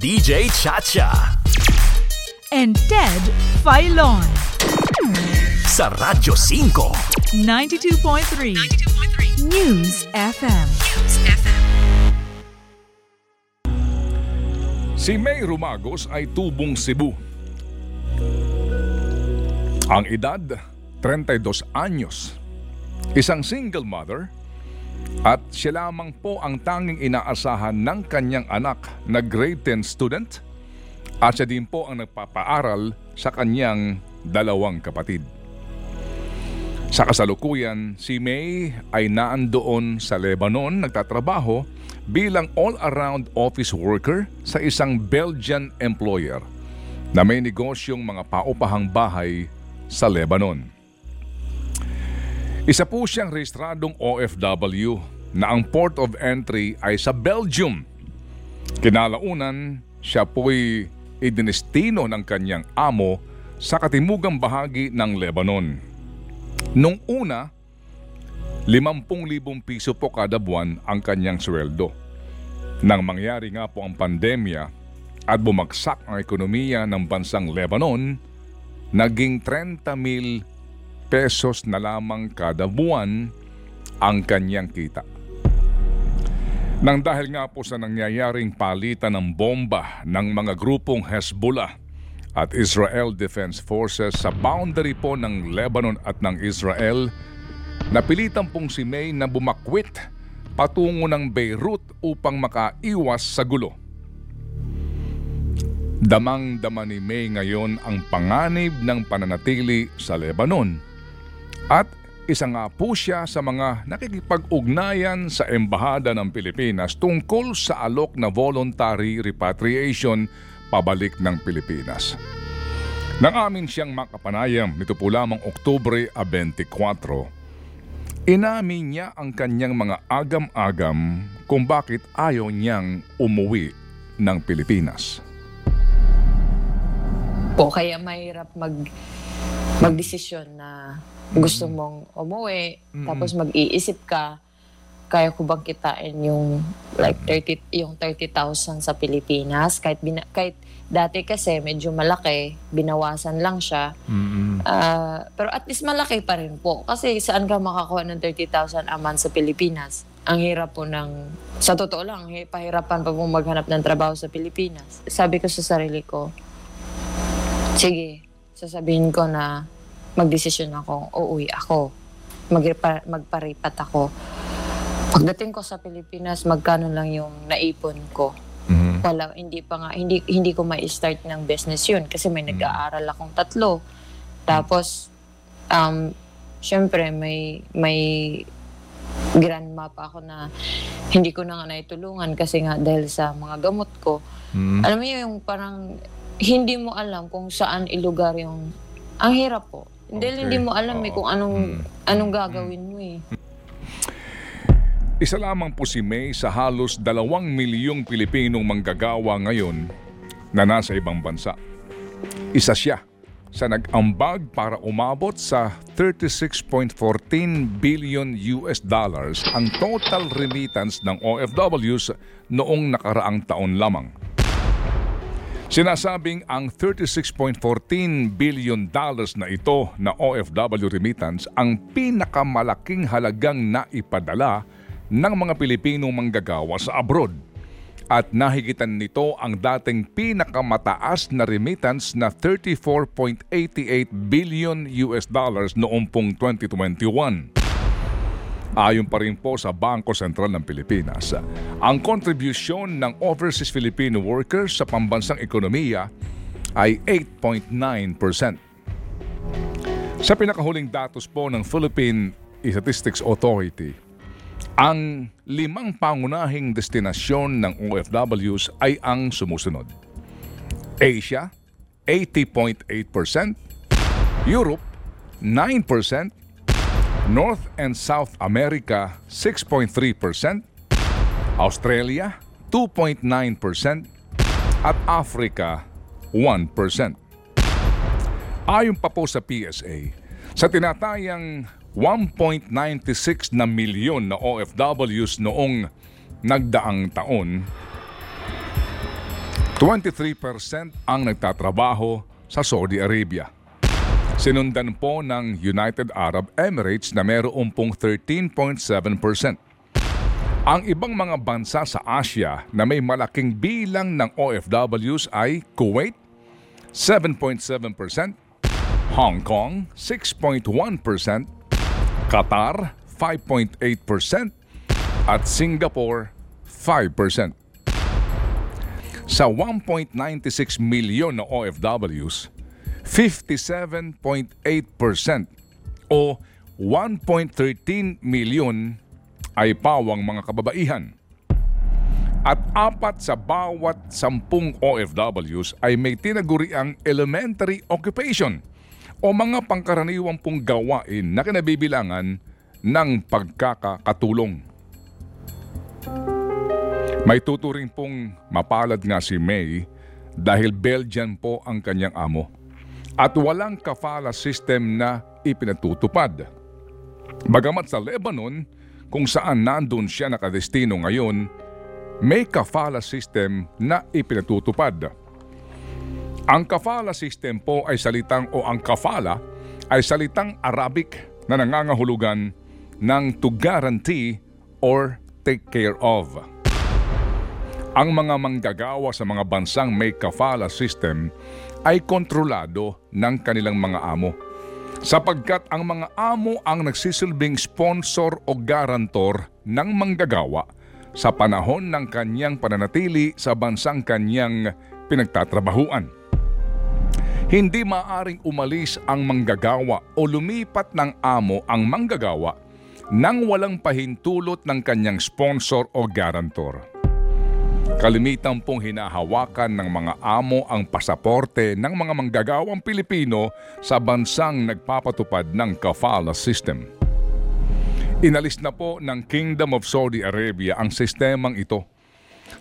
DJ Chacha. and Ted Filon. Sa Radyo 5. 92.3 News FM. Si May Rumagos ay tubong Cebu. Ang edad, 32 anyos. Isang single mother at siya lamang po ang tanging inaasahan ng kanyang anak na grade 10 student at siya din po ang nagpapaaral sa kanyang dalawang kapatid. Sa kasalukuyan, si May ay naandoon sa Lebanon nagtatrabaho bilang all-around office worker sa isang Belgian employer na may negosyong mga paupahang bahay sa Lebanon. Isa po siyang rehistradong OFW na ang port of entry ay sa Belgium. Kinalaunan, siya po'y idinestino ng kanyang amo sa katimugang bahagi ng Lebanon. Nung una, 50,000 piso po kada buwan ang kanyang sweldo. Nang mangyari nga po ang pandemya at bumagsak ang ekonomiya ng bansang Lebanon, naging 30,000 pesos na lamang kada buwan ang kanyang kita. Nang dahil nga po sa nangyayaring palitan ng bomba ng mga grupong Hezbollah at Israel Defense Forces sa boundary po ng Lebanon at ng Israel, napilitan pong si May na bumakwit patungo ng Beirut upang makaiwas sa gulo. Damang-dama ni May ngayon ang panganib ng pananatili sa Lebanon at isa nga po siya sa mga nakikipag-ugnayan sa Embahada ng Pilipinas tungkol sa alok na voluntary repatriation pabalik ng Pilipinas. Nang amin siyang makapanayam nito po lamang Oktubre 24, inamin niya ang kanyang mga agam-agam kung bakit ayaw niyang umuwi ng Pilipinas. po kaya mahirap mag magdesisyon na gusto mong umuwi tapos mag-iisip ka kaya ko bang kitain yung like 30 yung 30,000 sa Pilipinas? Kahit bina, kahit dati kasi medyo malaki binawasan lang siya. Ah, pero at least malaki pa rin po. Kasi saan ka makakuha ng 30,000 a month sa Pilipinas? Ang hirap po ng sa totoo lang hi- pahirapan pa po maghanap ng trabaho sa Pilipinas. Sabi ko sa sarili ko sige, sasabihin ko na magdesisyon ako, uuwi ako. Magripa, magparipat ako. Pagdating ko sa Pilipinas, magkano lang yung naipon ko. Wala, hindi pa nga, hindi, hindi ko ma-start ng business yun kasi may nag-aaral akong tatlo. Tapos, um, syempre, may, may grandma pa ako na hindi ko na nga naitulungan kasi nga dahil sa mga gamot ko. Alam mo yung parang hindi mo alam kung saan ilugar yung ang hirap po. Dahil hindi mo alam eh kung anong anong gagawin mo eh. Isa lamang po si May sa halos dalawang milyong Pilipinong manggagawa ngayon na nasa ibang bansa. Isa siya sa nag-ambag para umabot sa 36.14 billion US dollars ang total remittance ng OFWs noong nakaraang taon lamang. Sinasabing ang 36.14 billion dollars na ito na OFW remittance ang pinakamalaking halagang naipadala ng mga Pilipinong manggagawa sa abroad. At nahigitan nito ang dating pinakamataas na remittance na 34.88 billion US dollars noong pong 2021. Ayon pa rin po sa Bangko Sentral ng Pilipinas, ang kontribusyon ng overseas Filipino workers sa pambansang ekonomiya ay 8.9%. Sa pinakahuling datos po ng Philippine Statistics Authority, ang limang pangunahing destinasyon ng OFWs ay ang sumusunod. Asia, 80.8%, Europe, 9%, North and South America 6.3%, Australia 2.9% at Africa 1%. Ayon pa po sa PSA, sa tinatayang 1.96 na milyon na OFWs noong nagdaang taon, 23% ang nagtatrabaho sa Saudi Arabia. Sinundan po ng United Arab Emirates na mayroong pong 13.7%. Ang ibang mga bansa sa Asia na may malaking bilang ng OFWs ay Kuwait, 7.7%, Hong Kong, 6.1%, Qatar, 5.8%, at Singapore, 5%. Sa 1.96 milyon na OFWs, 57.8% o 1.13 milyon ay pawang mga kababaihan. At apat sa bawat sampung OFWs ay may tinaguriang elementary occupation o mga pangkaraniwang pong gawain na kinabibilangan ng pagkakatulong. May tuturing pong mapalad nga si May dahil Belgian po ang kanyang amo at walang kafala system na ipinatutupad. Bagamat sa Lebanon, kung saan nandun siya nakadestino ngayon, may kafala system na ipinatutupad. Ang kafala system po ay salitang o ang kafala ay salitang Arabic na nangangahulugan ng to guarantee or take care of. Ang mga manggagawa sa mga bansang may kafala system ay kontrolado ng kanilang mga amo sapagkat ang mga amo ang nagsisilbing sponsor o garantor ng manggagawa sa panahon ng kanyang pananatili sa bansang kanyang pinagtatrabahuan. Hindi maaring umalis ang manggagawa o lumipat ng amo ang manggagawa nang walang pahintulot ng kanyang sponsor o garantor. Kalimitan pong hinahawakan ng mga amo ang pasaporte ng mga manggagawang Pilipino sa bansang nagpapatupad ng kafala system. Inalis na po ng Kingdom of Saudi Arabia ang sistemang ito.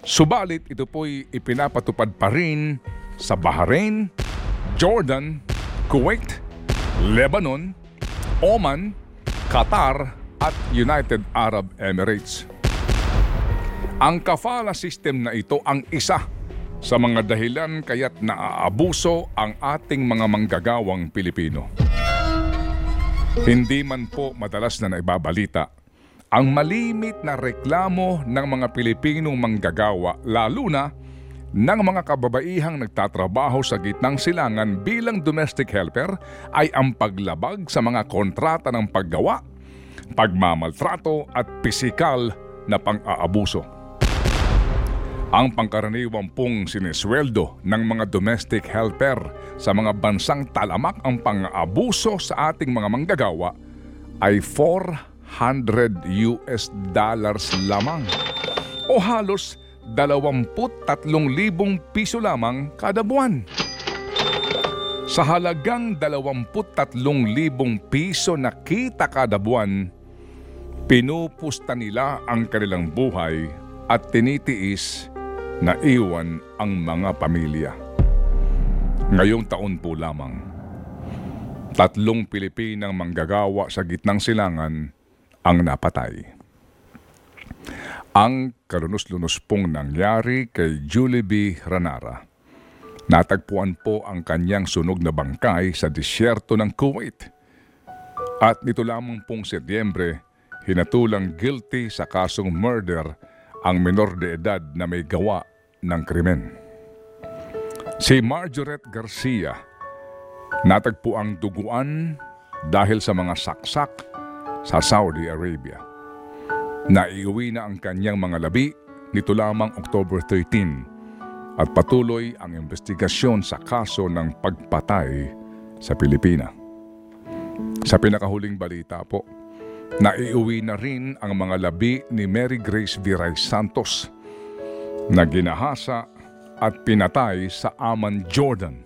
Subalit ito po'y ipinapatupad pa rin sa Bahrain, Jordan, Kuwait, Lebanon, Oman, Qatar at United Arab Emirates. Ang kafala system na ito ang isa sa mga dahilan kaya't naaabuso ang ating mga manggagawang Pilipino. Hindi man po madalas na naibabalita ang malimit na reklamo ng mga Pilipinong manggagawa lalo na ng mga kababaihang nagtatrabaho sa gitnang silangan bilang domestic helper ay ang paglabag sa mga kontrata ng paggawa, pagmamaltrato at pisikal na pang-aabuso. Ang pangkaraniwang pong sinesweldo ng mga domestic helper sa mga bansang talamak ang pang-aabuso sa ating mga manggagawa ay 400 US dollars lamang o halos 23,000 piso lamang kada buwan. Sa halagang 23,000 piso na kita kada buwan, pinupusta nila ang kanilang buhay at tinitiis na iwan ang mga pamilya. Ngayong taon po lamang, tatlong Pilipinang manggagawa sa gitnang silangan ang napatay. Ang kalunos-lunos pong nangyari kay Julie B. Ranara. Natagpuan po ang kanyang sunog na bangkay sa disyerto ng Kuwait. At nito lamang pong Setyembre, hinatulang guilty sa kasong murder ang menor de edad na may gawa ng krimen. Si Marjoret Garcia, natagpo ang duguan dahil sa mga saksak sa Saudi Arabia. Naiuwi na ang kanyang mga labi nito lamang October 13 at patuloy ang investigasyon sa kaso ng pagpatay sa Pilipina. Sa pinakahuling balita po, naiuwi na rin ang mga labi ni Mary Grace Viray Santos na ginahasa at pinatay sa Aman, Jordan.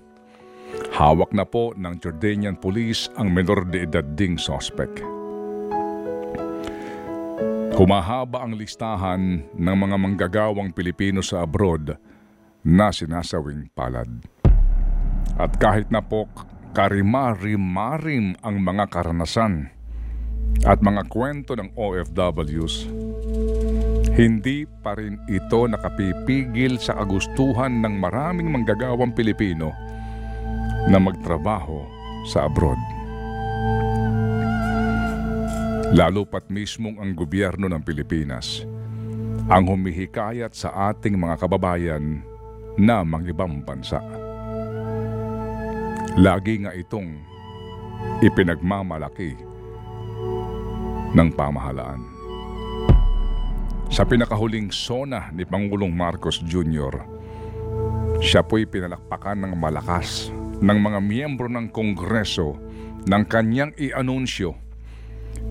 Hawak na po ng Jordanian police ang menor de edad ding sospek. Humahaba ang listahan ng mga manggagawang Pilipino sa abroad na sinasawing palad. At kahit na po karimari-marim ang mga karanasan at mga kwento ng OFWs, hindi pa rin ito nakapipigil sa kagustuhan ng maraming manggagawang Pilipino na magtrabaho sa abroad. Lalo pat mismong ang gobyerno ng Pilipinas ang humihikayat sa ating mga kababayan na mangibang bansa. Lagi nga itong ipinagmamalaki ng pamahalaan. Sa pinakahuling sona ni Pangulong Marcos Jr., siya po'y pinalakpakan ng malakas ng mga miyembro ng Kongreso ng kanyang i-anunsyo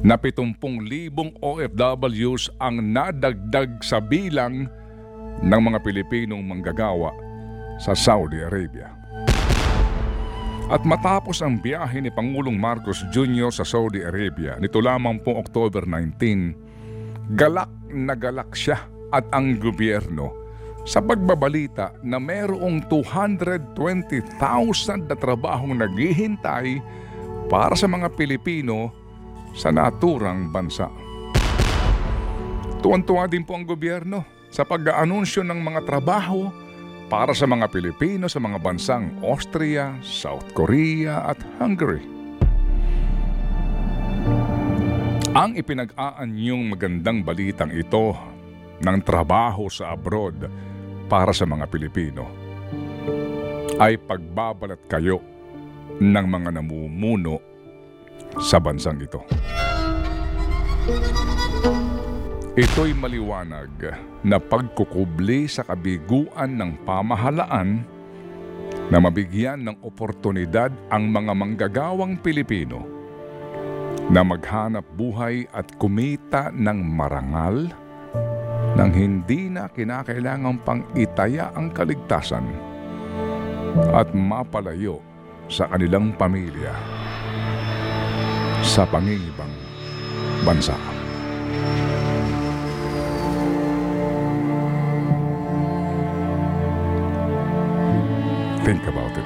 na 70,000 OFWs ang nadagdag sa bilang ng mga Pilipinong manggagawa sa Saudi Arabia. At matapos ang biyahe ni Pangulong Marcos Jr. sa Saudi Arabia nito lamang po October 19, galak na galak siya at ang gobyerno sa pagbabalita na mayroong 220,000 na trabahong naghihintay para sa mga Pilipino sa naturang bansa. Tuwan-tuwa din po ang gobyerno sa pag-aanunsyo ng mga trabaho para sa mga Pilipino sa mga bansang Austria, South Korea at Hungary. Ang ipinag-aanyong magandang balitang ito ng trabaho sa abroad para sa mga Pilipino ay pagbabalat kayo ng mga namumuno sa bansang ito. Ito'y maliwanag na pagkukubli sa kabiguan ng pamahalaan na mabigyan ng oportunidad ang mga manggagawang Pilipino na maghanap buhay at kumita ng marangal nang hindi na kinakailangan pang itaya ang kaligtasan at mapalayo sa kanilang pamilya sa pangingibang bansa. Think about it.